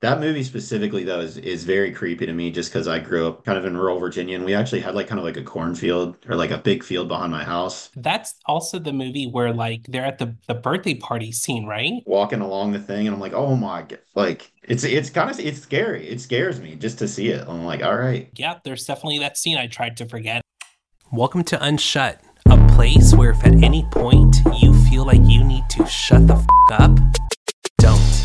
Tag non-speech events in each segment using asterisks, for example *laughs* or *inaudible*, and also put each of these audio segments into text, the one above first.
That movie specifically, though, is is very creepy to me just because I grew up kind of in rural Virginia and we actually had like kind of like a cornfield or like a big field behind my house. That's also the movie where like they're at the the birthday party scene, right? Walking along the thing and I'm like, oh my, God. like it's it's kind of it's scary. It scares me just to see it. I'm like, all right. Yeah, there's definitely that scene I tried to forget. Welcome to Unshut, a place where if at any point you feel like you need to shut the f- up, don't.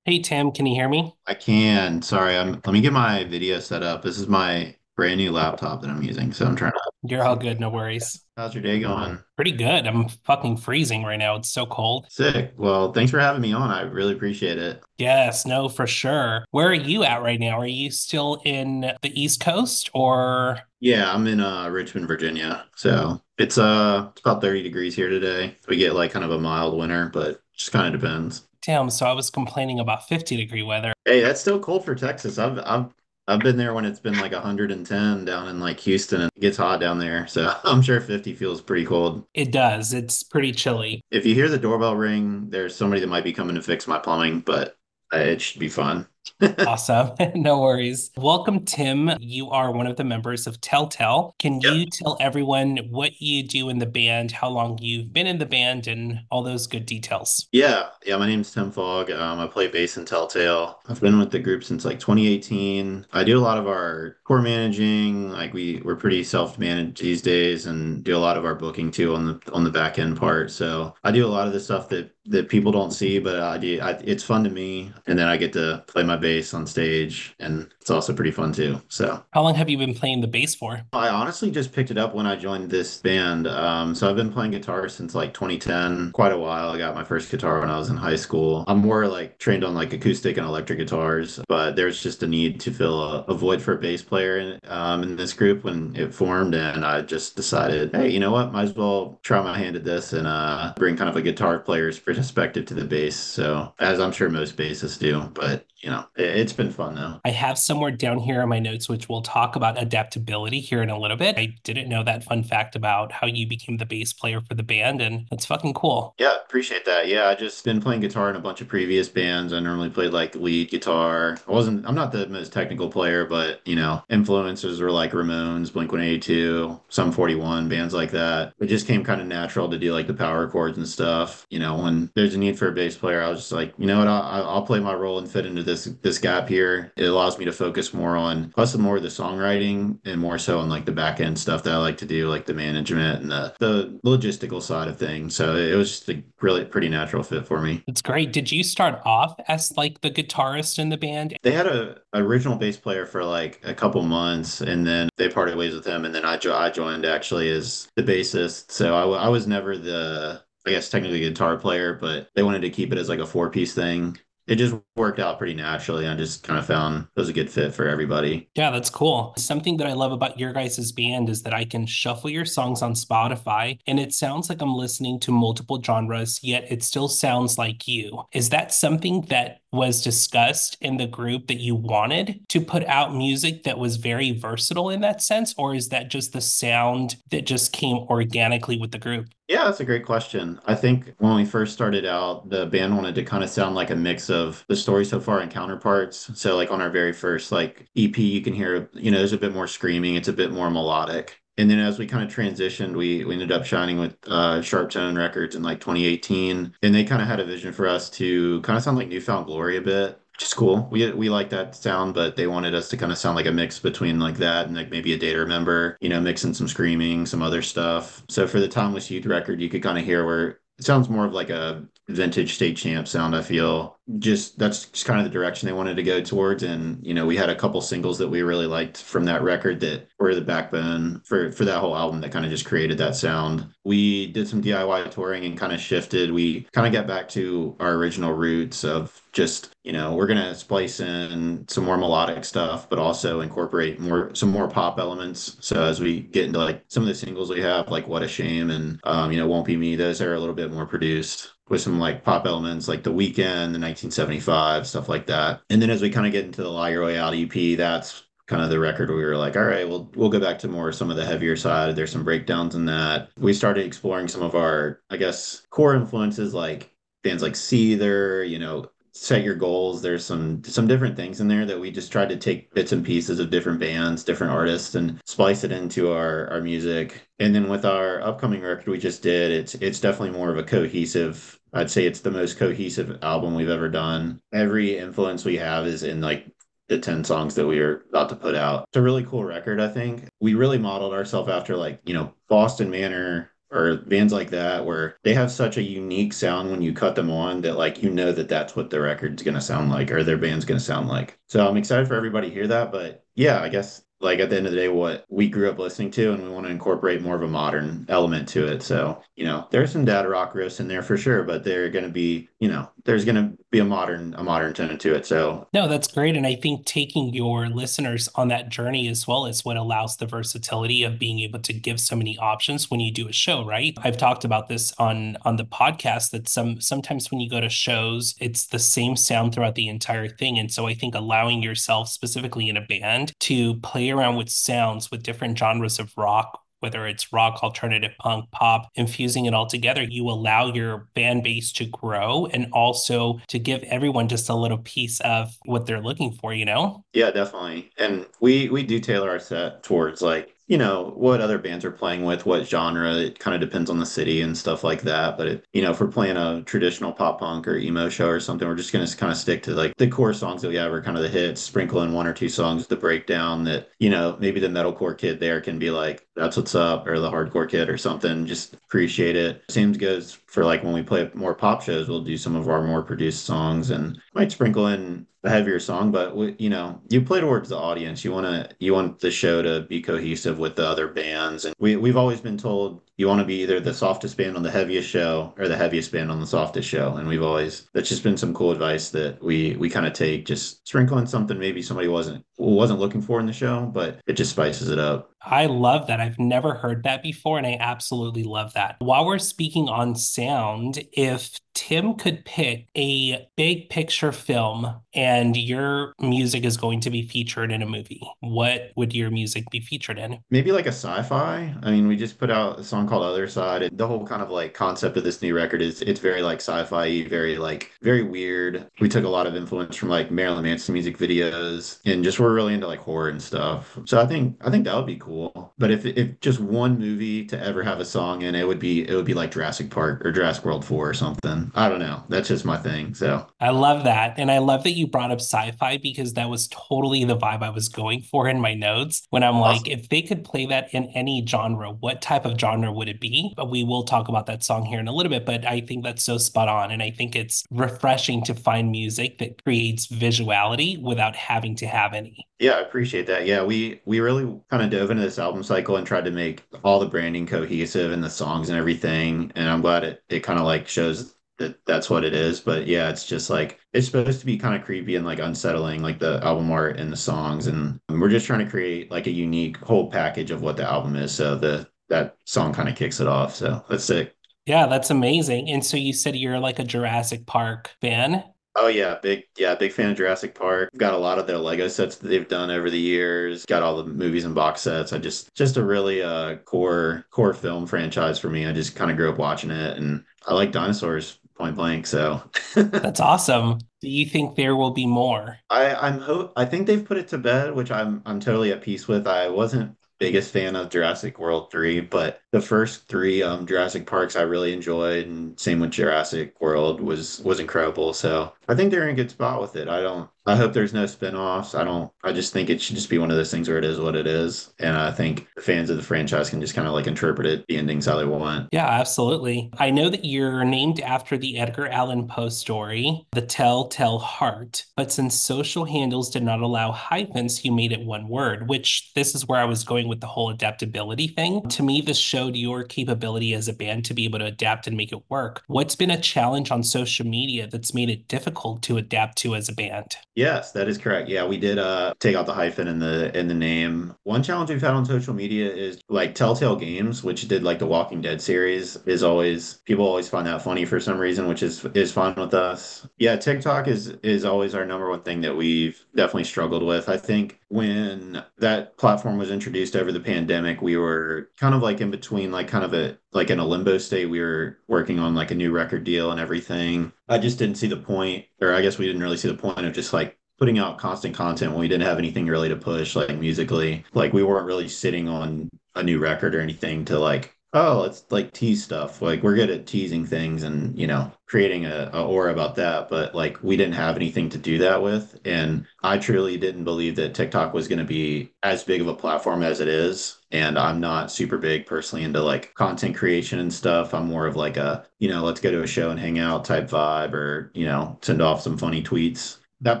Hey Tim, can you hear me? I can. Sorry, I'm let me get my video set up. This is my brand new laptop that I'm using, so I'm trying to. You're all good, no worries. How's your day going? Pretty good. I'm fucking freezing right now. It's so cold. Sick. Well, thanks for having me on. I really appreciate it. Yes, no, for sure. Where are you at right now? Are you still in the East Coast or Yeah, I'm in uh Richmond, Virginia. So it's uh it's about 30 degrees here today. We get like kind of a mild winter, but just kind of depends. Damn? So I was complaining about 50 degree weather. Hey, that's still cold for Texas. I've I've I've been there when it's been like 110 down in like Houston and it gets hot down there. So *laughs* I'm sure 50 feels pretty cold. It does. It's pretty chilly. If you hear the doorbell ring, there's somebody that might be coming to fix my plumbing, but uh, it should be fun. *laughs* Awesome. *laughs* No worries. Welcome, Tim. You are one of the members of Telltale. Can Yep. you tell everyone what you do in the band, how long you've been in the band, and all those good details? Yeah, yeah, my name's Tim Fogg. Um, I play bass in Telltale. I've been with the group since like 2018. I do a lot of our core managing, like we we're pretty self-managed these days and do a lot of our booking too on the on the back end part. So I do a lot of the stuff that that people don't see, but I do I, it's fun to me. And then I get to play my bass on stage and it's also pretty fun too. So How long have you been playing the bass for? I honestly just picked it up when I joined this band. Um, so I've been playing guitar since like 2010, quite a while. I got my first guitar when I was in high school. I'm more like trained on like acoustic and electric guitars, but there's just a need to fill a, a void for a bass player in, um, in this group when it formed. And I just decided, hey, you know what? Might as well try my hand at this and uh, bring kind of a guitar player's perspective to the bass. So as I'm sure most bassists do, but you know, it, it's been fun though. I have somewhere down here in my notes, which we'll talk about adaptability here in a little bit. I didn't know that fun fact about how you became the bass player for the band, and that's fucking cool. Yeah, appreciate that. Yeah, I just been playing guitar in a bunch of previous bands. I normally played like lead guitar. I wasn't, I'm not the most technical player, but you know, influences were like Ramones, Blink 182, Sum 41, bands like that. It just came kind of natural to do like the power chords and stuff. You know, when there's a need for a bass player, I was just like, you know what, I'll, I'll play my role and fit into this this gap here. It allows me to focus more on plus more of the songwriting and more so on like the back end stuff that I like to do, like the management and the the logistical side of things. So it was just a really pretty natural fit for me. It's great. Did you start off as like the guitarist in the band? They had a original bass player for like a couple months, and then they parted ways with him, and then I jo- I joined actually as the bassist. So I, w- I was never the I guess technically guitar player, but they wanted to keep it as like a four piece thing. It just worked out pretty naturally. I just kind of found it was a good fit for everybody. Yeah, that's cool. Something that I love about your guys' band is that I can shuffle your songs on Spotify and it sounds like I'm listening to multiple genres, yet it still sounds like you. Is that something that was discussed in the group that you wanted to put out music that was very versatile in that sense? Or is that just the sound that just came organically with the group? Yeah, that's a great question. I think when we first started out, the band wanted to kind of sound like a mix of the story so far and counterparts. So like on our very first like EP, you can hear, you know, there's a bit more screaming, it's a bit more melodic. And then as we kind of transitioned, we, we ended up shining with uh, Sharp Tone Records in like 2018. And they kind of had a vision for us to kind of sound like Newfound Glory a bit, which is cool. We we like that sound, but they wanted us to kind of sound like a mix between like that and like maybe A Day to Remember, you know, mixing some screaming, some other stuff. So for the Timeless Youth record, you could kind of hear where it sounds more of like a vintage state champ sound, I feel. Just that's just kind of the direction they wanted to go towards. And, you know, we had a couple singles that we really liked from that record that were the backbone for for that whole album that kind of just created that sound. We did some DIY touring and kind of shifted. We kind of got back to our original roots of just, you know, we're gonna splice in some more melodic stuff, but also incorporate more some more pop elements. So as we get into like some of the singles we have, like What a Shame and um, you know, Won't Be Me, those are a little bit more produced with some like pop elements like The Weeknd, the 1975, stuff like that. And then as we kind of get into the La Royale EP, that's kind of the record where we were like, all right, we'll we'll go back to more some of the heavier side. There's some breakdowns in that. We started exploring some of our, I guess, core influences like bands like Seether, you know, set your goals. There's some some different things in there that we just tried to take bits and pieces of different bands, different artists, and splice it into our our music. And then with our upcoming record we just did, it's it's definitely more of a cohesive. I'd say it's the most cohesive album we've ever done. Every influence we have is in like the 10 songs that we are about to put out. It's a really cool record, I think. We really modeled ourselves after like, you know, Boston Manor or bands like that where they have such a unique sound when you cut them on that like you know that that's what the record's going to sound like or their band's going to sound like. So I'm excited for everybody to hear that, but yeah, I guess like at the end of the day what we grew up listening to and we want to incorporate more of a modern element to it so you know there's some dad rock riffs in there for sure but they're going to be you know there's going to be a modern a modern tone to it so. No that's great and i think taking your listeners on that journey as well is what allows the versatility of being able to give so many options when you do a show right? I've talked about this on on the podcast that some sometimes when you go to shows it's the same sound throughout the entire thing and so i think allowing yourself specifically in a band to play around with sounds with different genres of rock whether it's rock, alternative punk, pop, infusing it all together, you allow your fan base to grow and also to give everyone just a little piece of what they're looking for, you know? Yeah, definitely. And we we do tailor our set towards like you know what other bands are playing with what genre it kind of depends on the city and stuff like that but it, you know if we're playing a traditional pop punk or emo show or something we're just going to kind of stick to like the core songs that we have are kind of the hits sprinkle in one or two songs the breakdown that you know maybe the metalcore kid there can be like that's what's up or the hardcore kid or something. Just appreciate it. Same goes for like when we play more pop shows we'll do some of our more produced songs and might sprinkle in a heavier song, but we, you know, you play towards the audience. You want to, you want the show to be cohesive with the other bands, and we we've always been told you want to be either the softest band on the heaviest show or the heaviest band on the softest show, and we've always that's just been some cool advice that we we kind of take. Just sprinkling something maybe somebody wasn't wasn't looking for in the show, but it just spices it up. I love that. I've never heard that before, and I absolutely love that. While we're speaking on sound, if Tim could pick a big picture film and your music is going to be featured in a movie, what would your music be featured in? Maybe like a sci fi. I mean, we just put out a song called Other Side. The whole kind of like concept of this new record is it's very like sci fi, very like very weird. We took a lot of influence from like Marilyn Manson music videos and just we're really into like horror and stuff. So I think I think that would be cool. But if if just one movie to ever have a song in it would be it would be like Jurassic Park or Jurassic World 4 or something. I don't know. That's just my thing. So I love that. And I love that you brought up sci-fi because that was totally the vibe I was going for in my notes when I'm awesome. like, if they could play that in any genre, what type of genre would it be? But we will talk about that song here in a little bit, but I think that's so spot on. And I think it's refreshing to find music that creates visuality without having to have any. Yeah, I appreciate that. Yeah, we we really kind of dove into this album cycle and tried to make all the branding cohesive and the songs and everything. And I'm glad it it kind of like shows that that's what it is. But yeah, it's just like it's supposed to be kind of creepy and like unsettling, like the album art and the songs. And we're just trying to create like a unique whole package of what the album is. So the that song kind of kicks it off. So that's sick. Yeah, that's amazing. And so you said you're like a Jurassic Park fan. Oh yeah, big yeah, big fan of Jurassic Park. Got a lot of their Lego sets that they've done over the years. Got all the movies and box sets. I just just a really uh core core film franchise for me. I just kind of grew up watching it and I like dinosaurs point blank. So that's awesome. Do you think there will be more? I, I'm hope I think they've put it to bed, which I'm I'm totally at peace with. I wasn't biggest fan of Jurassic World 3, but the first three um, Jurassic Parks I really enjoyed, and same with Jurassic World was was incredible. So I think they're in a good spot with it. I don't. I hope there's no spin-offs. I don't. I just think it should just be one of those things where it is what it is, and I think fans of the franchise can just kind of like interpret it, the endings how they want. Yeah, absolutely. I know that you're named after the Edgar Allan Poe story, The Telltale Heart, but since social handles did not allow hyphens, you made it one word. Which this is where I was going with the whole adaptability thing. To me, this showed your capability as a band to be able to adapt and make it work. What's been a challenge on social media that's made it difficult to adapt to as a band? Yes, that is correct. Yeah, we did uh take out the hyphen in the in the name. One challenge we've had on social media is like Telltale Games, which did like the Walking Dead series, is always people always find that funny for some reason, which is is fun with us. Yeah, TikTok is is always our number one thing that we've definitely struggled with. I think when that platform was introduced over the pandemic, we were kind of like in between like kind of a like in a limbo state. We were working on like a new record deal and everything. I just didn't see the point, or I guess we didn't really see the point of just like putting out constant content when we didn't have anything really to push, like musically. Like we weren't really sitting on a new record or anything to like oh let's like tease stuff like we're good at teasing things and you know creating a, a, aura about that but like we didn't have anything to do that with and i truly didn't believe that tiktok was going to be as big of a platform as it is and i'm not super big personally into like content creation and stuff. I'm more of like a you know let's go to a show and hang out type vibe or you know send off some funny tweets. That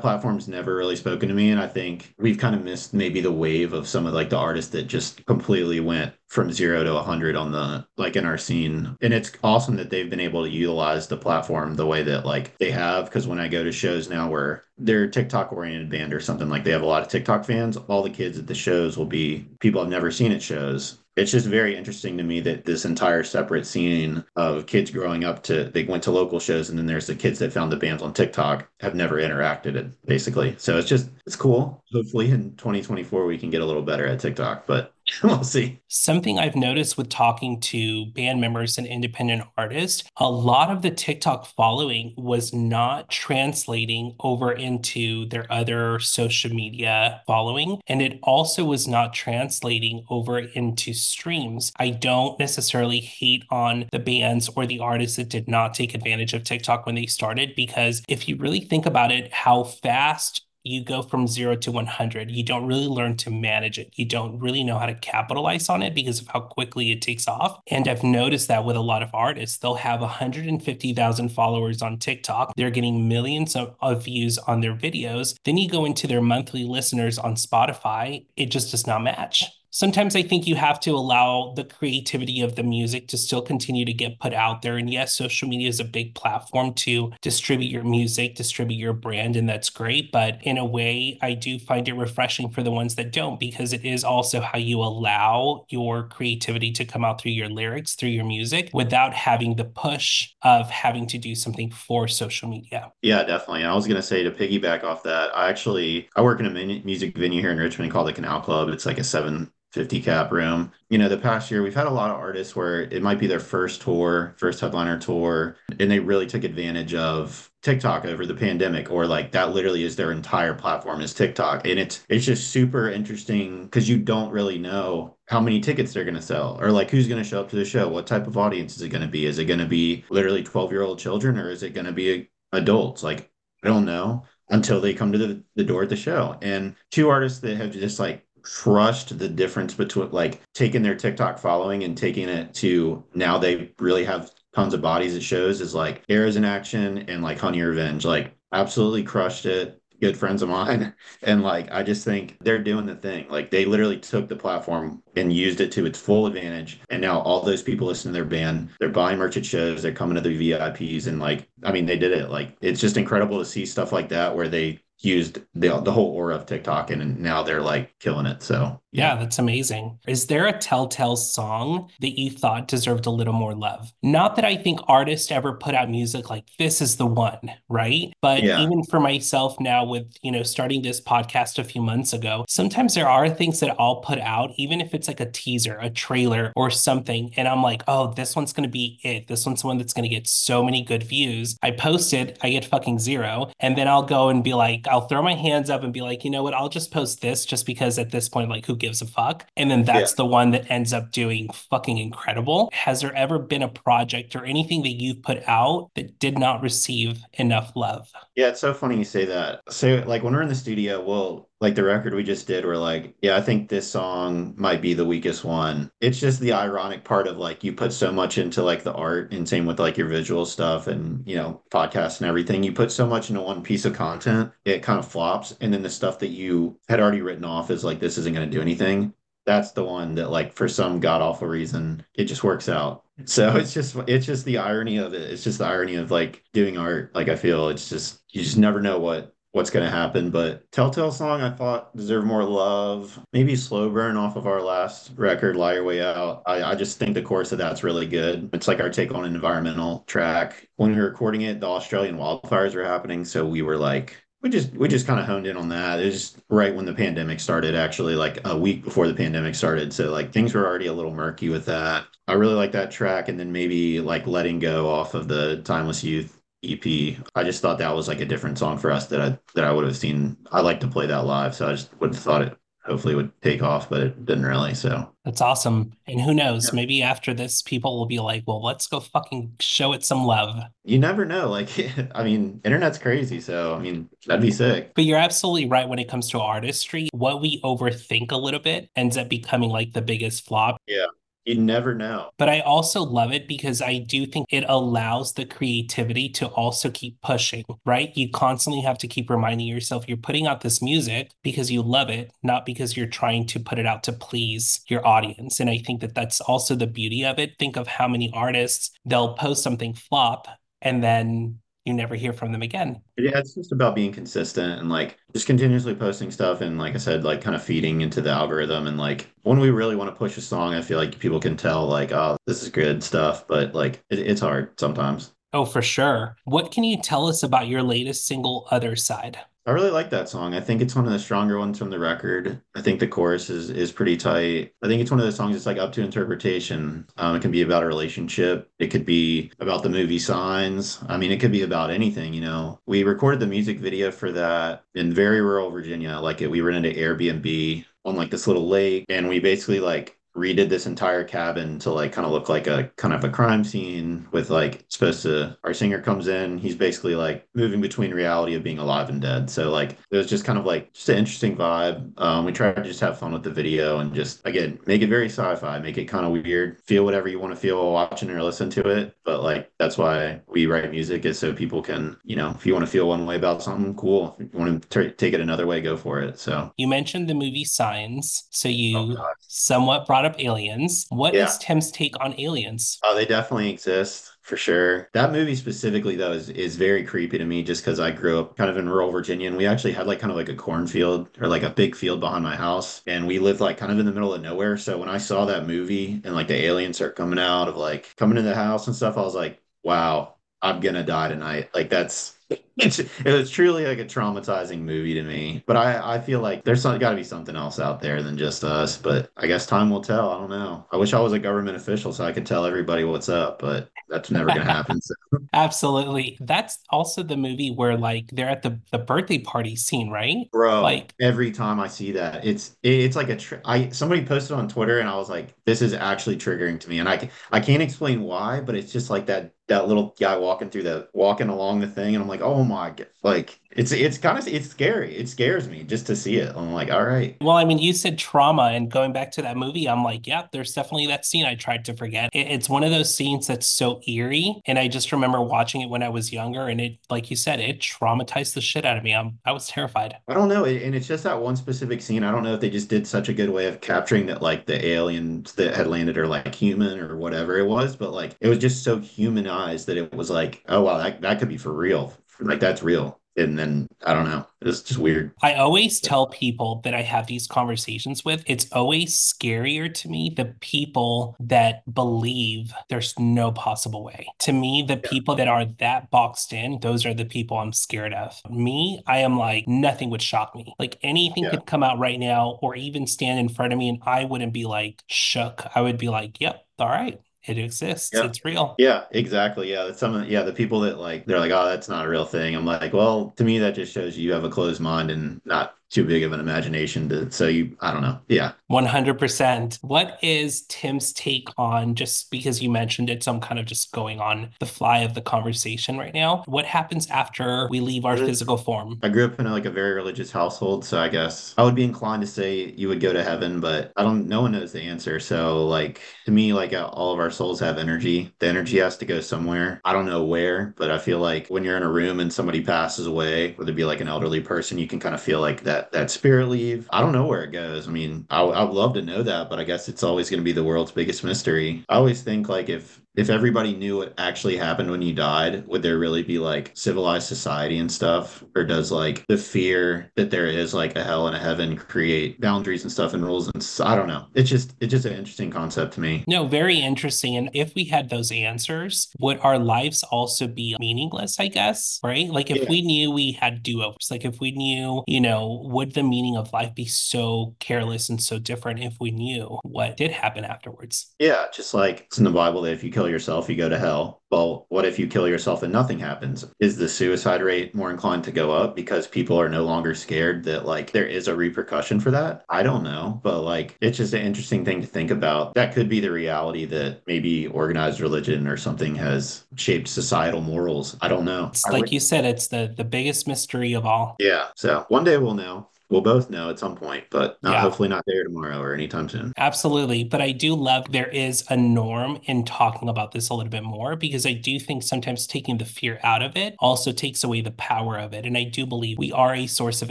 platform's never really spoken to me and i think we've kind of missed maybe the wave of some of like the artists that just completely went from 0 to 100 on the like in our scene and it's awesome that they've been able to utilize the platform the way that like they have because when i go to shows now where they're a tiktok oriented band or something like they have a lot of tiktok fans all the kids at the shows will be people i've never seen at shows it's just very interesting to me that this entire separate scene of kids growing up to they went to local shows and then there's the kids that found the bands on TikTok have never interacted basically. So it's just it's cool. Hopefully in 2024 we can get a little better at TikTok, but *laughs* we'll see. Something I've noticed with talking to band members and independent artists, a lot of the TikTok following was not translating over into their other social media following. And it also was not translating over into streams. I don't necessarily hate on the bands or the artists that did not take advantage of TikTok when they started, because if you really think about it, how fast you go from zero to 100. You don't really learn to manage it. You don't really know how to capitalize on it because of how quickly it takes off. And I've noticed that with a lot of artists, they'll have 150,000 followers on TikTok. They're getting millions of, of, views on their videos. Then you go into their monthly listeners on Spotify, it just does not match sometimes I think you have to allow the creativity of the music to still continue to get put out there. And yes, social media is a big platform to distribute your music, distribute your brand, and that's great. But in a way, I do find it refreshing for the ones that don't, because it is also how you allow your creativity to come out through your lyrics, through your music, without having the push of having to do something for social media. Yeah, definitely. And I was going to say to piggyback off that, I actually I work in a music venue here in Richmond called the Canal Club. It's like a seven 50 cap room. You know, the past year we've had a lot of artists where it might be their first tour, first headliner tour, and they really took advantage of TikTok over the pandemic or like that literally is their entire platform is TikTok. And it's it's just super interesting because you don't really know how many tickets they're going to sell or like who's going to show up to the show. What type of audience is it going to be? Is it going to be literally 12-year-old children or is it going to be adults? Like I don't know until they come to the, the door at the show. And two artists that have just like crushed the difference between like taking their TikTok following and taking it to now they really have tons of bodies it shows is like Arrows in Action and like Honey Revenge. Like absolutely crushed it. Good friends of mine. *laughs* And like I just think they're doing the thing. Like they literally took the platform and used it to its full advantage. And now all those people listen to their band. They're buying merch at shows, they're coming to the VIPs and like I mean they did it. Like it's just incredible to see stuff like that where they used the the whole aura of TikTok and now they're like killing it. So yeah, that's amazing. Is there a telltale song that you thought deserved a little more love? Not that I think artists ever put out music like this is the one, right? But yeah. even for myself now with, you know, starting this podcast a few months ago, sometimes there are things that I'll put out, even if it's like a teaser, a trailer or something. And I'm like, oh, this one's going to be it. This one's the one that's going to get so many good views. I post it, I get fucking zero. And then I'll go and be like, I'll throw my hands up and be like, you know what? I'll just post this just because at this point, like, who gives a fuck. And then that's yeah. the one that ends up doing fucking incredible. Has there ever been a project or anything that you've put out that did not receive enough love? Yeah, it's so funny you say that. So, like, when we're in the studio, we'll like the record we just did, we're like, yeah, I think this song might be the weakest one. It's just the ironic part of like you put so much into like the art and same with like your visual stuff and you know, podcasts and everything. You put so much into one piece of content, it kind of flops. And then the stuff that you had already written off is like this isn't gonna do anything. That's the one that like for some god awful reason it just works out. So it's just it's just the irony of it. It's just the irony of like doing art. Like I feel it's just you just never know what what's going to happen. But Telltale Song, I thought deserved more love. Maybe Slow Burn off of our last record, Lie Your Way Out. I, I just think the chorus of that's really good. It's like our take on an environmental track. When we were recording it, the Australian wildfires were happening. So we were like, we just we just kind of honed in on that. It was right when the pandemic started, actually, like a week before the pandemic started. So like things were already a little murky with that. I really like that track, and then maybe like letting go off of the Timeless Youth EP. I just thought that was like a different song for us that I that I would have seen. I like to play that live, so I just would have thought it hopefully would take off, but it didn't really. So that's awesome. And who knows, yeah. maybe after this, people will be like, well, let's go fucking show it some love. You never know. Like, *laughs* I mean, internet's crazy. So, I mean, that'd be sick. But you're absolutely right when it comes to artistry. What we overthink a little bit ends up becoming like the biggest flop. Yeah. You never know. But I also love it because I do think it allows the creativity to also keep pushing, right? You constantly have to keep reminding yourself you're putting out this music because you love it, not because you're trying to put it out to please your audience. And I think that that's also the beauty of it. Think of how many artists they'll post something flop and then you never hear from them again. Yeah, it's just about being consistent and like just continuously posting stuff and like I said, like kind of feeding into the algorithm and like when we really want to push a song, I feel like people can tell like, oh, this is good stuff, but like it, it's hard sometimes. Oh, for sure. What can you tell us about your latest single, Other Side? I really like that song. I think it's one of the stronger ones from the record. I think the chorus is is pretty tight. I think it's one of those songs that's like up to interpretation. Um, it can be about a relationship. It could be about the movie Signs. I mean, it could be about anything. You know, we recorded the music video for that in very rural Virginia. Like it, we rented an Airbnb on like this little lake, and we basically like redid this entire cabin to like kind of look like a kind of a crime scene with like supposed to our singer comes in he's basically like moving between reality of being alive and dead. So like it was just kind of like just an interesting vibe. Um, we tried to just have fun with the video and just again make it very sci-fi make it kind of weird feel whatever you want to feel while watching or listen to it. But like that's why we write music is so people can you know if you want to feel one way about something cool. If you want to t- take it another way go for it. So you mentioned the movie signs. So you oh, somewhat brought brought up aliens. What yeah. is Tim's take on aliens? Oh, they definitely exist for sure. That movie specifically though is is very creepy to me just because I grew up kind of in rural Virginia and we actually had like kind of like a cornfield or like a big field behind my house and we lived like kind of in the middle of nowhere. So when I saw that movie and like the aliens start coming out of like coming in the house and stuff, I was like, wow, I'm gonna die tonight. Like that's it's, it was truly like a traumatizing movie to me. But I, I feel like there's got to be something else out there than just us. But I guess time will tell. I don't know. I wish I was a government official so I could tell everybody what's up, but that's never going to happen. So. *laughs* Absolutely. That's also the movie where like they're at the, the birthday party scene, right? Bro, like every time I see that, it's it's like a tr- I somebody posted on Twitter and I was like, this is actually triggering to me, and I I can't explain why, but it's just like that that little guy walking through the walking along the thing, and I'm like, oh my god, like it's it's kind of it's scary. It scares me just to see it. I'm like, all right. Well, I mean, you said trauma, and going back to that movie, I'm like, yeah, there's definitely that scene I tried to forget. It, it's one of those scenes that's so eerie, and I just remember watching it when I was younger, and it, like you said, it traumatized the shit out of me. I'm I was terrified. I don't know, and it's just that one specific scene. I don't know if they just did such a good way of capturing that, like the aliens that had landed are like human or whatever it was, but like it was just so humanized that it was like, oh wow, that that could be for real. Like that's real and then I don't know. It's just weird. I always tell people that I have these conversations with, it's always scarier to me the people that believe there's no possible way. To me, the yeah. people that are that boxed in, those are the people I'm scared of. Me, I am like, nothing would shock me. Like anything yeah. could come out right now or even stand in front of me, and I wouldn't be like shook. I would be like, yep, all right it exists. Yeah. It's real. Yeah, exactly. Yeah, that's some. Yeah, the people that like they're like, oh, that's not a real thing. I'm like, well, to me, that just shows you have a closed mind and not too big of an imagination to so you i don't know. Yeah. 100% what is tim's take on just because you mentioned it so i'm kind of just going on the fly of the conversation right now what happens after we leave our physical form? I grew up in a, like a very religious household so i guess i would be inclined to say you would go to heaven but i don't no one knows the answer. So like to me like uh, all of our souls have energy. The energy has to go somewhere. I don't know where but i feel like when you're in a room and somebody passes away whether it be like an elderly person you can kind of feel like that that spirit leave. I don't know where it goes. I mean, I, I would love to know that, but I guess it's always going to be the world's biggest mystery. I always think like if if everybody knew what actually happened when you died, would there really be like civilized society and stuff? Or does like the fear that there is like a hell and a heaven create boundaries and stuff and rules and I don't know. It's just it's just an interesting concept to me. No, very interesting. And if we had those answers, would our lives also be meaningless, I guess? Right? Like if yeah. we knew we had do-overs, like if we knew, you know, would the meaning of life be so careless and so different if we knew what did happen afterwards? Yeah, just like it's in the Bible that if you kill yourself, you go to hell. Well, what if you kill yourself and nothing happens? Is the suicide rate more inclined to go up because people are no longer scared that like there is a repercussion for that? I don't know, but like it's just an interesting thing to think about. That could be the reality that maybe organized religion or something has shaped societal morals. I don't know. It's like would... you said, it's the the biggest mystery of all. Yeah. So one day we'll know we'll both know at some point, but not, yeah. hopefully not there tomorrow or anytime soon. Absolutely. But I do love there is a norm in talking about this a little bit more because I do think sometimes taking the fear out of it also takes away the power of it. And I do believe we are a source of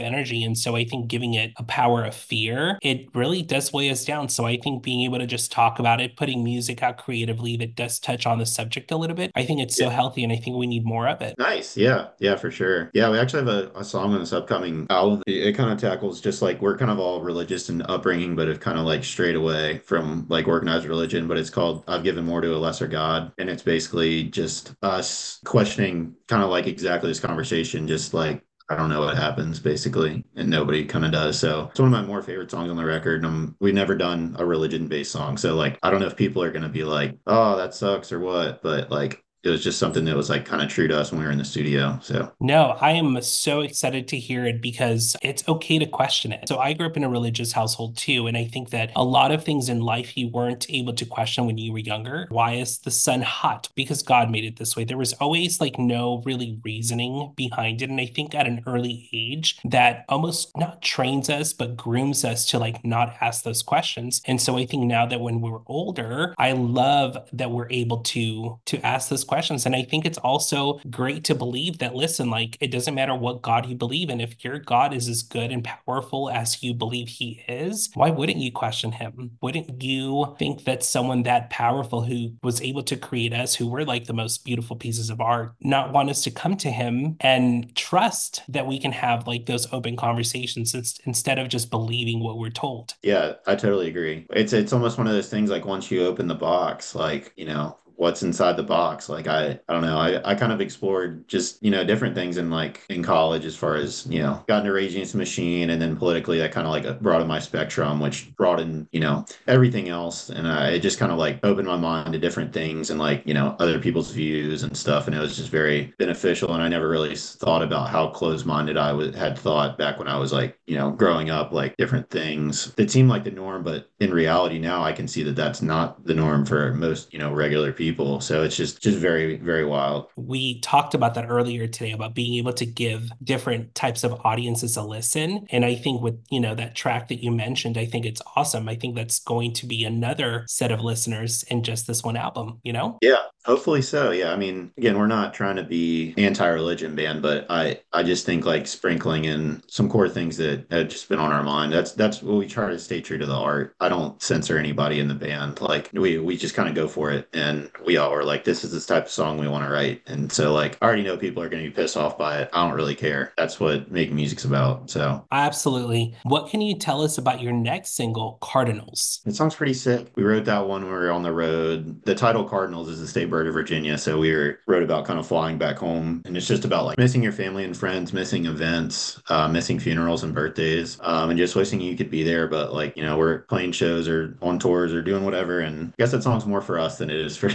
energy. And so I think giving it a power of fear, it really does weigh us down. So I think being able to just talk about it, putting music out creatively that does touch on the subject a little bit, I think it's yeah. so healthy and I think we need more of it. Nice. Yeah. Yeah, for sure. Yeah. We actually have a, a song on this upcoming album. It, it kind of tackles just like we're kind of all religious and upbringing, but have kind of like strayed away from like organized religion. But it's called I've Given More to a Lesser God. And it's basically just us questioning kind of like exactly this conversation, just like I don't know what happens basically, and nobody kind of does. So it's one of my more favorite songs on the record. Um, we've never done a religion based song, so like I don't know if people are gonna be like, "Oh, that sucks" or what, but like it was just something that was like kind of true to us when we were in the studio. So, no, I am so excited to hear it because it's okay to question it. So, I grew up in a religious household too. And I think that a lot of things in life you weren't able to question when you were younger. Why is the sun hot? Because God made it this way. There was always like no really reasoning behind it. And I think at an early age, that almost not trains us, but grooms us to like not ask those questions. And so, I think now that when we're older, I love that we're able to to ask this questions. And I think it's also great to believe that, listen, like it doesn't matter what God you believe in. If your God is as good and powerful as you believe he is, why wouldn't you question him? Wouldn't you think that someone that powerful who was able to create us, who were like the most beautiful pieces of art, not want us to come to him and trust that we can have like those open conversations instead of just believing what we're told? Yeah, I totally agree. It's it's almost one of those things like once you open the box, like, you know, what's inside the box. Like I, I don't know. I, I kind of explored just, you know, different things in like in college as far as, you know, got into the Machine and then politically that kind of like broadened my spectrum, which broadened, you know, everything else. And I, it just kind of like opened my mind to different things and like, you know, other people's views and stuff. And it was just very beneficial. And I never really thought about how closed minded I was, had thought back when I was like, you know, growing up, like different things that seemed like the norm. But in reality now I can see that that's not the norm for most, you know, regular people people. So it's just just very very wild. We talked about that earlier today about being able to give different types of audiences a listen, and I think with you know that track that you mentioned, I think it's awesome. I think that's going to be another set of listeners in just this one album. You know? Yeah, hopefully so. Yeah, I mean, again, we're not trying to be anti-religion band, but I I just think like sprinkling in some core things that have just been on our mind. That's that's what we try to stay true to the art. I don't censor anybody in the band. Like we we just kind of go for it and we all are like, this is this type of song we want to write. And so, like, I already know people are going to be pissed off by it. I don't really care. That's what making music's about. So, absolutely. What can you tell us about your next single, Cardinals? It sounds pretty sick. We wrote that one when we were on the road. The title Cardinals is the state bird of Virginia. So, we were, wrote about kind of flying back home. And it's just about like missing your family and friends, missing events, uh, missing funerals and birthdays, um, and just wishing you could be there. But, like, you know, we're playing shows or on tours or doing whatever. And I guess that song's more for us than it is for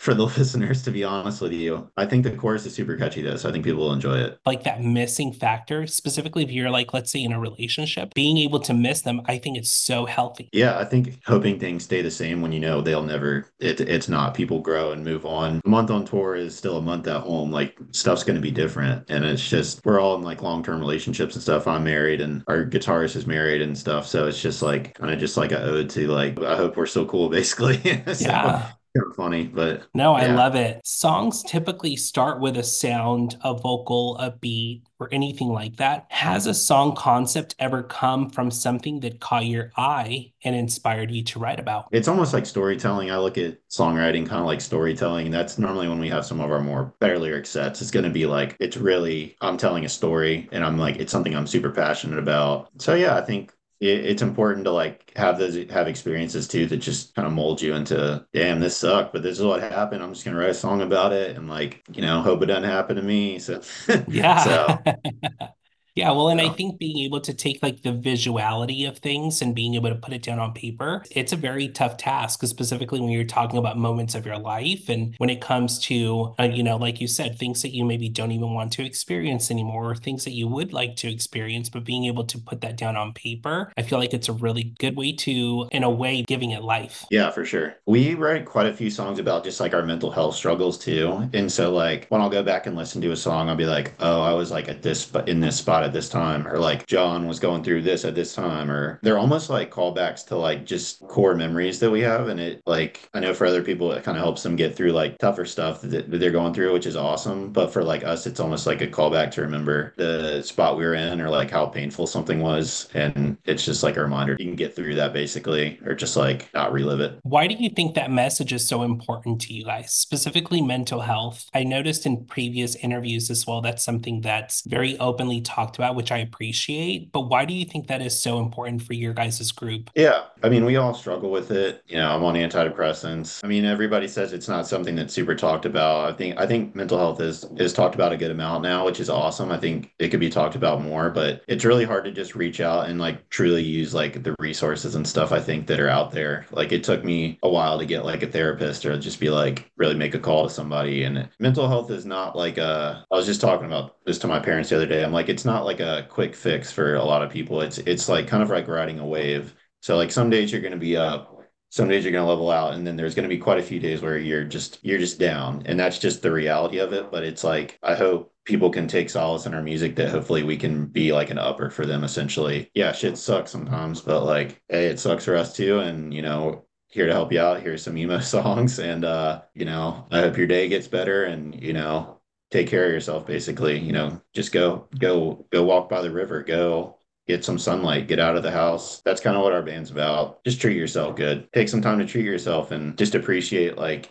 for the *laughs* listeners, to be honest with you. I think the chorus is super catchy though, so I think people will enjoy it. Like that missing factor, specifically if you're like, let's say in a relationship, being able to miss them, I think it's so healthy. Yeah, I think hoping things stay the same when you know they'll never it, it's not. People grow and move on. A month on tour is still a month at home. Like stuff's gonna be different. And it's just we're all in like long term relationships and stuff. I'm married and our guitarist is married and stuff. So it's just like kind of just like a ode to like I hope we're still cool *laughs* basically. so, yeah Kind of funny, but No, I love it. Songs typically start with a sound, a vocal, a beat, or anything like that. Has a song concept ever come from something that caught your eye and inspired you to write about? It's almost like storytelling. I look at songwriting kind of like storytelling. That's normally when we have some of our more better lyric sets. It's going to be like, it's really, I'm telling a story and I'm like, it's something I'm super passionate about. So yeah, I think it, it's important to like have those, have experiences too that just kind of mold you into, damn, this sucked, but this is what happened. I'm just going to write a song about it and like, you know, hope it doesn't happen to me. So, Yeah. *laughs* so, *laughs* Yeah, well, and I think being able to take like the visuality of things and being able to put it down on paper, it's a very tough task, specifically when you're talking about moments of your life and when it comes to, uh, you know, like you said, things that you maybe don't even want to experience anymore or things that you would like to experience, but being able to put that down on paper, I feel like it's a really good way to, in a way, giving it life. Yeah, for sure. We write quite a few songs about just like our mental health struggles too. And so like when I'll go back and listen to a song, I'll be like, oh, I was like at this spot in this spot at this time, or like John was going through this at this time, or they're almost like callbacks to like just core memories that we have. And it like I know for other people it kind of helps them get through like tougher stuff that, they're going through, which is awesome. But for like us, it's almost like a callback to remember the spot we were in or like how painful something was. And it's just like a reminder you can get through that basically, or just like not relive it. Why do you think that message is so important to you guys, specifically mental health? I noticed in previous interviews as well, that's something that's very openly talked about, which I appreciate. But why do you think that is so important for your guys' group? Yeah, I mean, we all struggle with it. You know, I'm on antidepressants. I mean, everybody says it's not something that's super talked about. I think I think mental health is is talked about a good amount now, which is awesome. I think it could be talked about more, but it's really hard to just reach out and like truly use like the resources and stuff I think that are out there. Like it took me a while to get like a therapist or just be like really make a call to somebody. And mental health is not like a I was just talking about this to my parents the other day. I'm like, it's not like a quick fix for a lot of people. It's it's like kind of like riding a wave so like some days you're going to be up, some days you're going to level out, and then there's going to be quite a few days where you're just you're just down, and that's just the reality of it. But it's like I hope people can take solace in our music that hopefully we can be like an upper for them essentially. Yeah, shit sucks sometimes, but like hey, it sucks for us too, and you know. Here to help you out. Here's some emo *laughs* songs, and uh, you know, I hope your day gets better, and you know, take care of yourself. Basically, you know, just go, go, go walk by the river. Go, get some sunlight, get out of the house. That's kind of what our band's about. Just treat yourself good. Take some time to treat yourself and just appreciate like,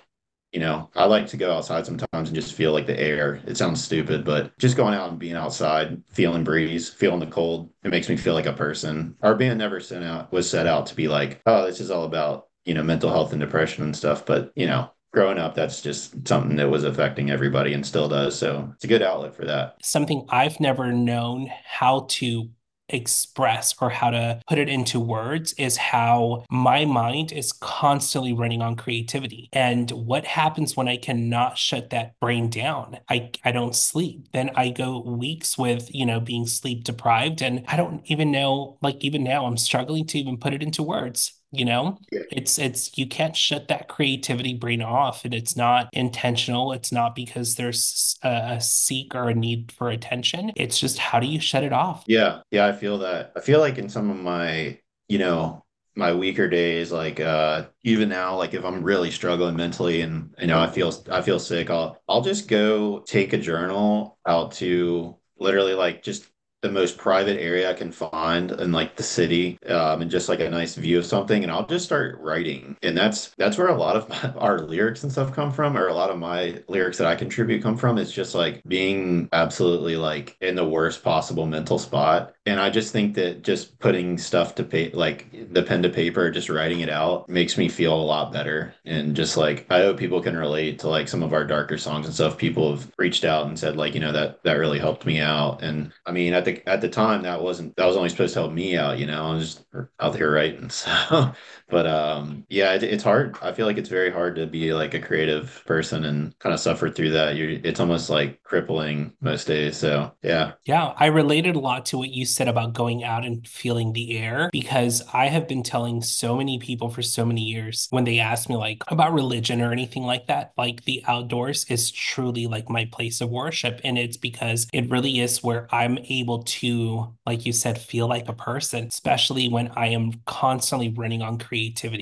you know, I like to go outside sometimes and just feel like the air. It sounds stupid, but just going out and being outside, feeling breeze, feeling the cold, it makes me feel like a person. Our band never sent out was set out to be like, oh, this is all about, you know, mental health and depression and stuff, but you know, growing up, that's just something that was affecting everybody and still does. So it's a good outlet for that. Something I've never known how to express or how to put it into words is how my mind is constantly running on creativity. And what happens when I cannot shut that brain down? I, I don't sleep. Then I go weeks with, you know, being sleep deprived. And I don't even know, like, even now, I'm struggling to even put it into words. You know, it's it's you can't shut that creativity brain off, and it's not intentional. It's not because there's a, a seek or a need for attention. It's just how do you shut it off? Yeah, yeah, I feel that. I feel like in some of my, you know, my weaker days, like uh even now, like if I'm really struggling mentally and you know I feel I feel sick, I'll I'll just go take a journal out to literally like just the most private area I can find in like the city, um, and just like a nice view of something, and I'll just start writing. And that's that's where a lot of *laughs* my, our lyrics and stuff come from, or a lot of my lyrics that I contribute come from. It's just like being absolutely like in the worst possible mental spot. And I just think that just putting stuff to pay, like the pen to paper, just writing it out makes me feel a lot better. And just like, I hope people can relate to like some of our darker songs and stuff. People have reached out and said like, you know, that, that really helped me out. And I mean, at the, at the time that wasn't, that was only supposed to help me out, you know, I was just out there writing. *laughs* So, but um, yeah, it, it's hard. I feel like it's very hard to be like a creative person and kind of suffer through that. You, it's almost like crippling most days. So yeah, Yeah, I related a lot to what you said about going out and feeling the air because I have been telling so many people for so many years when they ask me like about religion or anything like that, like the outdoors is truly like my place of worship. And it's because it really is where I'm able to, like you said, feel like a person, especially when I am constantly running on creativity,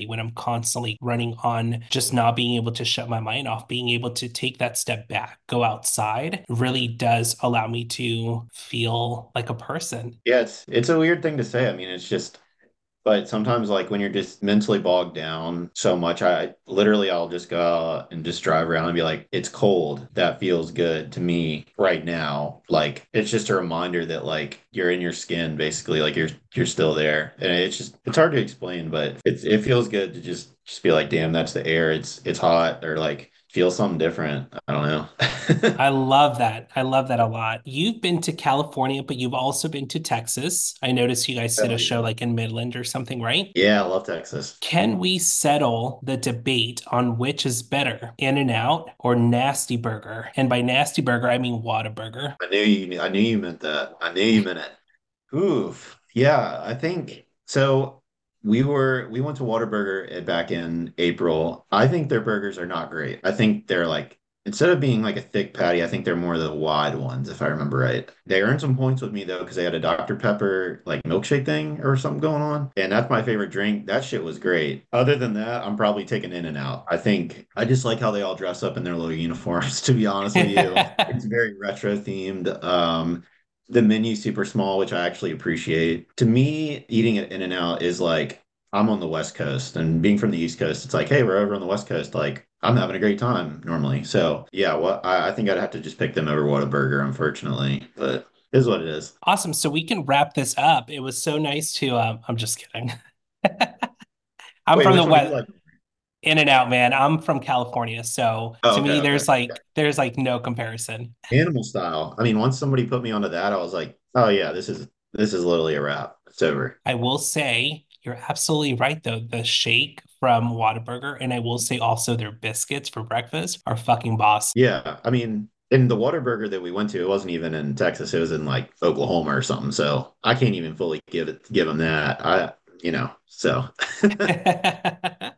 when I'm constantly running on just not being able to shut my mind off, being able to take that step back, go outside really does allow me to feel like a person. Yeah, it's it's a weird thing to say. I mean, it's just but sometimes, like when you're just mentally bogged down so much, I literally I'll just go out and just drive around and be like, it's cold. That feels good to me right now. Like it's just a reminder that like you're in your skin, basically, like you're you're still there. And it's just it's hard to explain, but it's it feels good to just just be like, damn, that's the air. It's it's hot, or like feel something different. I don't know. *laughs* I *laughs* love that. I love that a lot. You've been to California, but you've also been to Texas. I noticed you guys did a oh, show like in Midland or something, right? Yeah, I love Texas. Can we settle the debate on which is better, In and Out or Nasty Burger? And by Nasty Burger, I mean Whataburger. I knew you. I knew you meant that. I knew you meant it. Oof. Yeah, I think so. We were we went to Whataburger back in April. I think their burgers are not great. I think they're like instead of being like a thick patty, I think they're more the wide ones, if I remember right. They earned some points with me though, because they had a Dr. Pepper like milkshake thing or something going on. And that's my favorite drink. That shit was great. Other than that, I'm probably taking In-N-Out. I think I just like how they all dress up in their little uniforms, *laughs* to be honest with you. *laughs* it's very retro themed. Um the menu super small, which I actually appreciate. To me, eating it In-N-Out is like I'm on the West Coast and being from the East Coast, it's like, hey, we're over on the West Coast. Like, I'm having a great time normally. So yeah, well, I, I think I'd have to just pick them over Whataburger, unfortunately. But is what it is. Awesome. So we can wrap this up. It was so nice to um, I'm just kidding. *laughs* I'm Wait, from the West. Like? In-N-Out, man. I'm from California, so oh, to okay, me, there's okay, like there's like no comparison. Animal style. I mean, once somebody put me onto that, I was like, oh yeah, this is this is literally a wrap. It's over. I will say you're absolutely right though. The shake from Whataburger, and I will say also their biscuits for breakfast are fucking boss. Yeah, I mean, in the Whataburger that we went to, it wasn't even in Texas; it was in like Oklahoma or something. So I can't even fully give it give them that. I, you know, so. *laughs* *laughs* *laughs*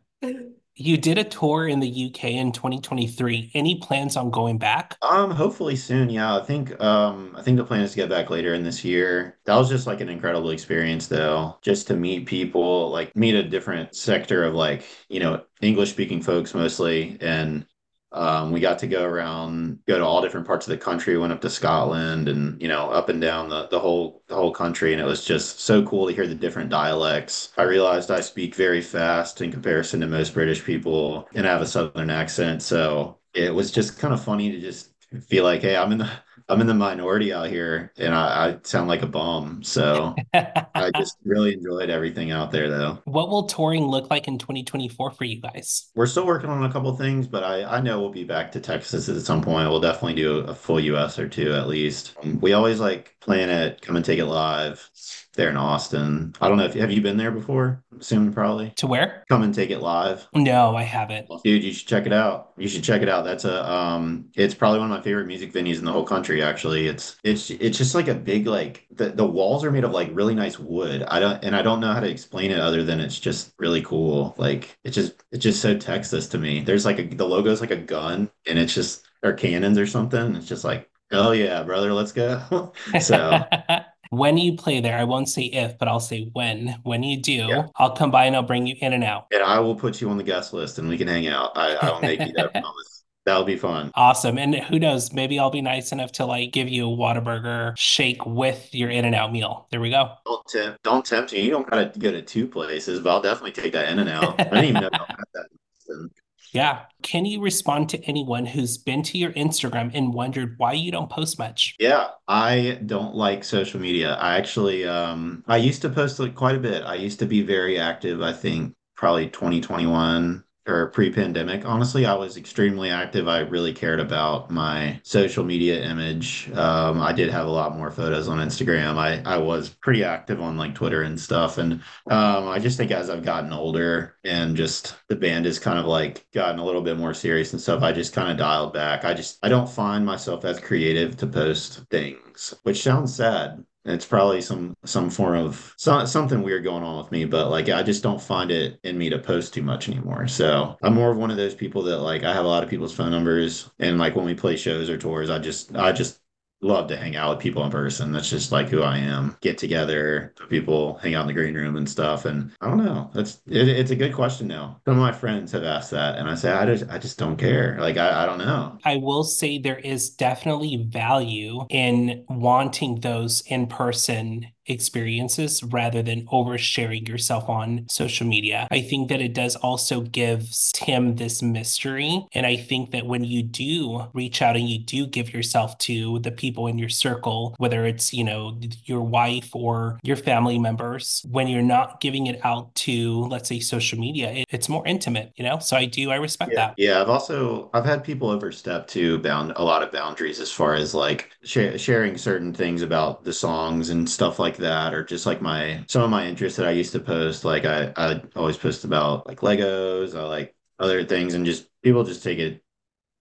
You did a tour in the UK in 2023. Any plans on going back? Um, hopefully soon. Yeah, I think um I think the plan is to get back later in this year. That was just like an incredible experience though, just to meet people, like meet a different sector of like, you know, English speaking folks mostly and um, we got to go around, go to all different parts of the country. Went up to Scotland, and you know, up and down the the whole the whole country, and it was just so cool to hear the different dialects. I realized I speak very fast in comparison to most British people, and I have a southern accent, so it was just kind of funny to just feel like, hey, I'm in the I'm in the minority out here and I, I sound like a bum. So I *laughs* just really enjoyed everything out there though. What will touring look like in 2024 for you guys? We're still working on a couple things, but I, I know we'll be back to Texas at some point. We'll definitely do a full US or two at least. We always like plan it, come and take it live there in Austin. I don't know if have you been there before? I'm assuming probably. To where? Come and take it live. No, I haven't. Dude, you should check it out. You should check it out. That's a um it's probably one of my favorite music venues in the whole country actually. It's it's it's just like a big like the, the walls are made of like really nice wood. I don't and I don't know how to explain it other than it's just really cool. Like it's just it's just so Texas to me. There's like a the logo's like a gun and it's just or cannons or something. It's just like, oh yeah, brother, let's go. *laughs* so *laughs* when you play there, I won't say if, but I'll say when. When you do, yeah. I'll come by and I'll bring you in and out. And I will put you on the guest list and we can hang out. I, I'll make you that *laughs* promise. That'll be fun. Awesome. And who knows, maybe I'll be nice enough to like give you a Whataburger shake with your In-N-Out meal. There we go. Don't tempt, don't tempt me. You don't gotta go to two places, but I'll definitely take that In-N-Out. I didn't even know had that. Yeah. Can you respond to anyone who's been to your Instagram and wondered why you don't post much? Yeah, I don't like social media. I actually um I used to post like quite a bit. I used to be very active, I think probably 2021 or pre-pandemic. Honestly i was extremely active. I really cared about my social media image. Um, i did have a lot more photos on instagram. I, I was pretty active on like twitter and stuff. And um, i just think as i've gotten older and just the band has kind of like gotten a little bit more serious and stuff i just kind of dialed back. I just i don't find myself as creative to post things which sounds sad it's hmm. probably some some form of some, something weird going on with me but like i just don't find it in me to post too much anymore. So i'm more of one of those people that like i have a lot of people's phone numbers and like when we play shows or tours i just i just love to hang out with people in person. That's just like who I am. Get together, people hang out in the green room and stuff. And I don't know. That's it, it's a good question now. Some of my friends have asked that, and I say I just I just don't care. Like I, I don't know. I will say there is definitely value in wanting those in person experiences rather than oversharing yourself on social media. I think that it does also gives Tim this mystery. And I think that when you do reach out and you do give yourself to the people in your circle, whether it's, you know, your wife or your family members, when you're not giving it out to, let's say, social media, it, it's more intimate, you know? So I do, I respect yeah. that. Yeah. I've also, I've had people overstep to bound a lot of boundaries as far as like sh- sharing certain things about the songs and stuff like that, or just like my some of my interests that I used to post. Like I I always post about like Legos, I like other things, and just people just take it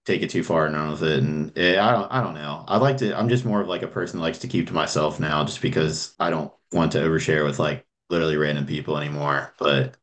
take it too far and run with it. And it, I don't I don't know. I like to. I'm just more of like a person that likes to keep to myself now, just because I don't want to overshare with like literally random people anymore. But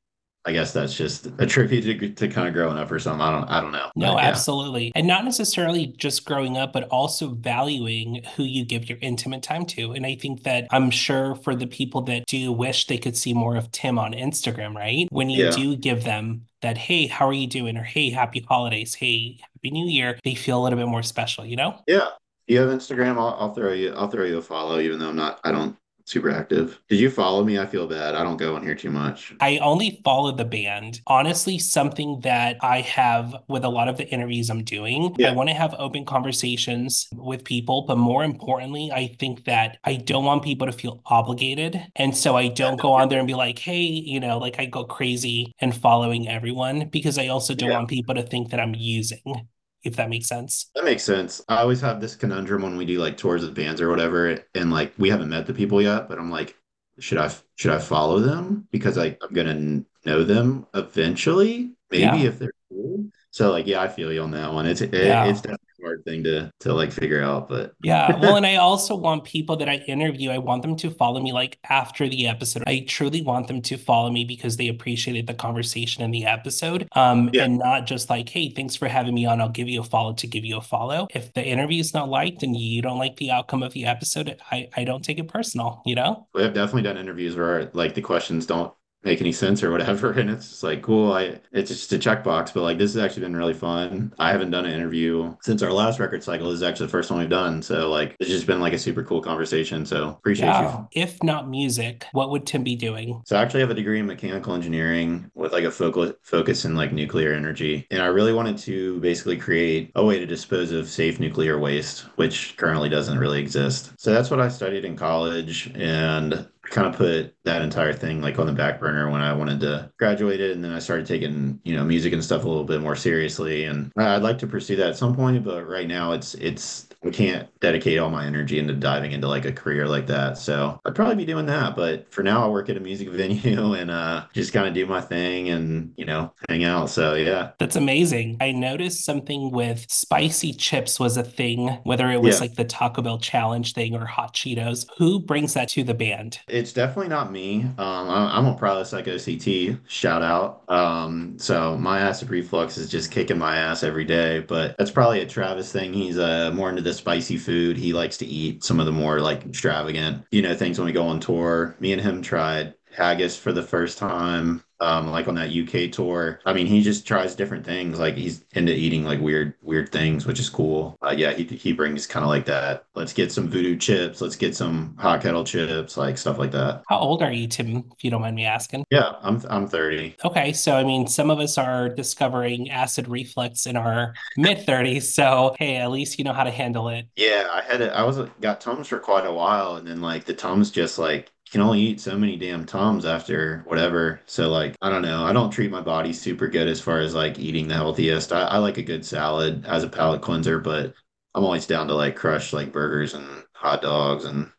I guess that's just a tribute to, to kind of growing up or something. I don't I don't know. No, But, yeah. absolutely. And not necessarily just growing up, but also valuing who you give your intimate time to. And I think that I'm sure for the people that do wish they could see more of Tim on Instagram, right? When you Yeah. do give them that, hey, how are you doing? Or hey, happy holidays. Hey, happy new year. They feel a little bit more special, you know? Yeah. You have Instagram? I'll, I'll throw you I'll throw you a follow, even though I'm not I don't super active. Did you follow me? I feel bad. I don't go on here too much. I only follow the band. Honestly, something that I have with a lot of the interviews I'm doing, Yeah. I want to have open conversations with people, but more importantly, I think that I don't want people to feel obligated. And so I don't go on there and be like, hey, you know, like I go crazy and following everyone because I also don't Yeah. want people to think that I'm using, if that makes sense. That makes sense. I always have this conundrum when we do like tours with bands or whatever, and like we haven't met the people yet, but I'm like, should I should I follow them because I, I'm gonna know them eventually, maybe Yeah. if they're cool. So like, yeah, I feel you on that one. It's it, Yeah. it's definitely hard thing to to like figure out, but Yeah. Well, and I also want people that I interview, I want them to follow me like after the episode. I truly want them to follow me because they appreciated the conversation in the episode. Um, Yeah. and not just like, hey, thanks for having me on. I'll give you a follow to give you a follow. If the interview is not liked and you don't like the outcome of the episode, I, I don't take it personal, you know? we have definitely done interviews where like the questions don't make any sense or whatever, *laughs* and it's just like cool. I it's just a checkbox, but like this has actually been really fun. I haven't done an interview since our last record cycle. This is actually the first one we've done, so like it's just been like a super cool conversation. So appreciate you If not music, what would Tim be doing? So I actually have a degree in mechanical engineering with like a focus focus in like nuclear energy. And I really wanted to basically create a way to dispose of safe nuclear waste, which currently doesn't really exist. So that's what I studied in college and kind of put that entire thing like on the back burner when I wanted to graduate it and then I started taking, you know, music and stuff a little bit more seriously and I'd like to pursue that at some point, but right now it's it's I can't dedicate all my energy into diving into like a career like that. So I'd probably be doing that. But for now, I work at a music *laughs* venue and uh, just kind of do my thing and, you know, hang out. So yeah. That's amazing. I noticed something with spicy chips was a thing, whether it was Yeah. like the Taco Bell challenge thing or hot Cheetos. Who brings that to the band? It's definitely not me. Um, I'm a Prilosec OTC, shout out. Um, so my acid reflux is just kicking my ass every day, but that's probably a Travis thing. He's uh, more into the spicy food. He likes to eat some of the more like extravagant, you know, things when we go on tour. Me and him tried haggis for the first time. Um, like on that UK tour. I mean, he just tries different things. Like he's into eating like weird, weird things, which is cool. Uh, yeah, he he brings kind of like that. Let's get some voodoo chips. Let's get some hot kettle chips, like stuff like that. How old are you, Tim, if you don't mind me asking? Yeah, I'm I'm 30. Okay, so I mean, some of us are discovering acid reflux in our *laughs* mid 30s. So, hey, at least you know how to handle it. Yeah, I had it. I was got Tums for quite a while, and then like the Tums just like can only eat so many damn Tums after whatever. So like I don't know. I don't treat my body super good as far as like eating the healthiest. I, I like a good salad as a palate cleanser, but I'm always down to like crush like burgers and hot dogs and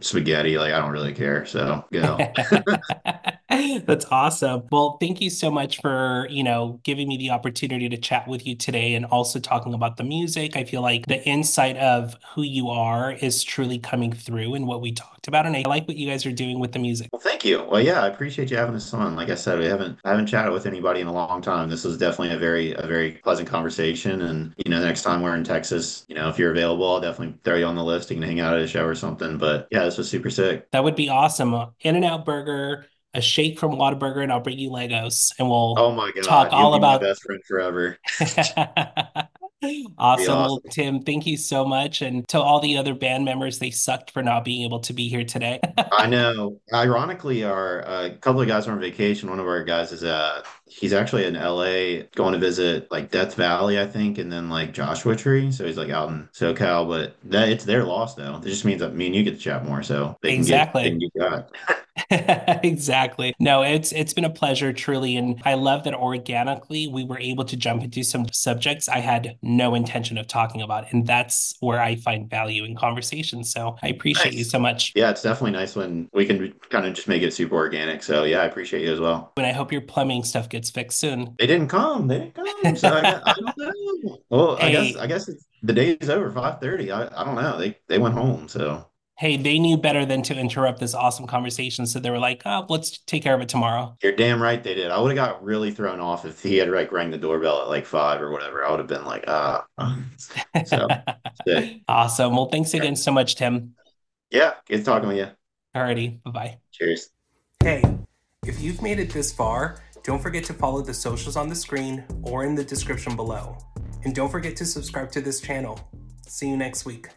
spaghetti. Like I don't really care. So go. *laughs* *laughs* That's awesome. Well, thank you so much for, you know, giving me the opportunity to chat with you today and also talking about the music. I feel like the insight of who you are is truly coming through in what we talked about. And I like what you guys are doing with the music. Well, thank you. Well, yeah, I appreciate you having us on. Like I said, we haven't I haven't chatted with anybody in a long time. This was definitely a very a very pleasant conversation. And you know, the next time we're in Texas, you know, if you're available, I'll definitely throw you on the list. You can hang out at a show or something. But yeah, this was super sick. That would be awesome. In-N-Out Burger a shake from Whataburger and I'll bring you Legos and we'll oh my god talk all about best friend forever. *laughs* *laughs* awesome. Tim, thank you so much. And to all the other band members, they sucked for not being able to be here today. I *laughs* know. Ironically, our a uh, couple of guys are on vacation. One of our guys is uh he's actually in LA going to visit like Death Valley, I think, and then like Joshua Tree. So he's like out in SoCal, but that it's their loss though. It just means that me and you get to chat more. So they exactly. Can get, they can get *laughs* exactly. No, it's it's been a pleasure truly and I love that organically we were able to jump into some subjects I had no intention of talking about and that's where I find value in conversation. So I appreciate nice. you so much. Yeah, it's definitely nice when we can kind of just make it super organic. So yeah, I appreciate you as well. And I hope your plumbing stuff gets fixed soon. They didn't come. They didn't come. So I, I don't know. Well, *laughs* hey. I guess I guess the day is over 5:30. I, I don't know. They they went home, so hey, they knew better than to interrupt this awesome conversation. So they were like, oh, let's take care of it tomorrow. You're damn right they did. I would have got really thrown off if he had like rang the doorbell at like five or whatever. I would have been like, ah. *laughs* so, awesome. Well, thanks again so much, Tim. Yeah, good talking with you. Alrighty. Bye bye. Cheers. Hey, if you've made it this far, don't forget to follow the socials on the screen or in the description below. And don't forget to subscribe to this channel. See you next week.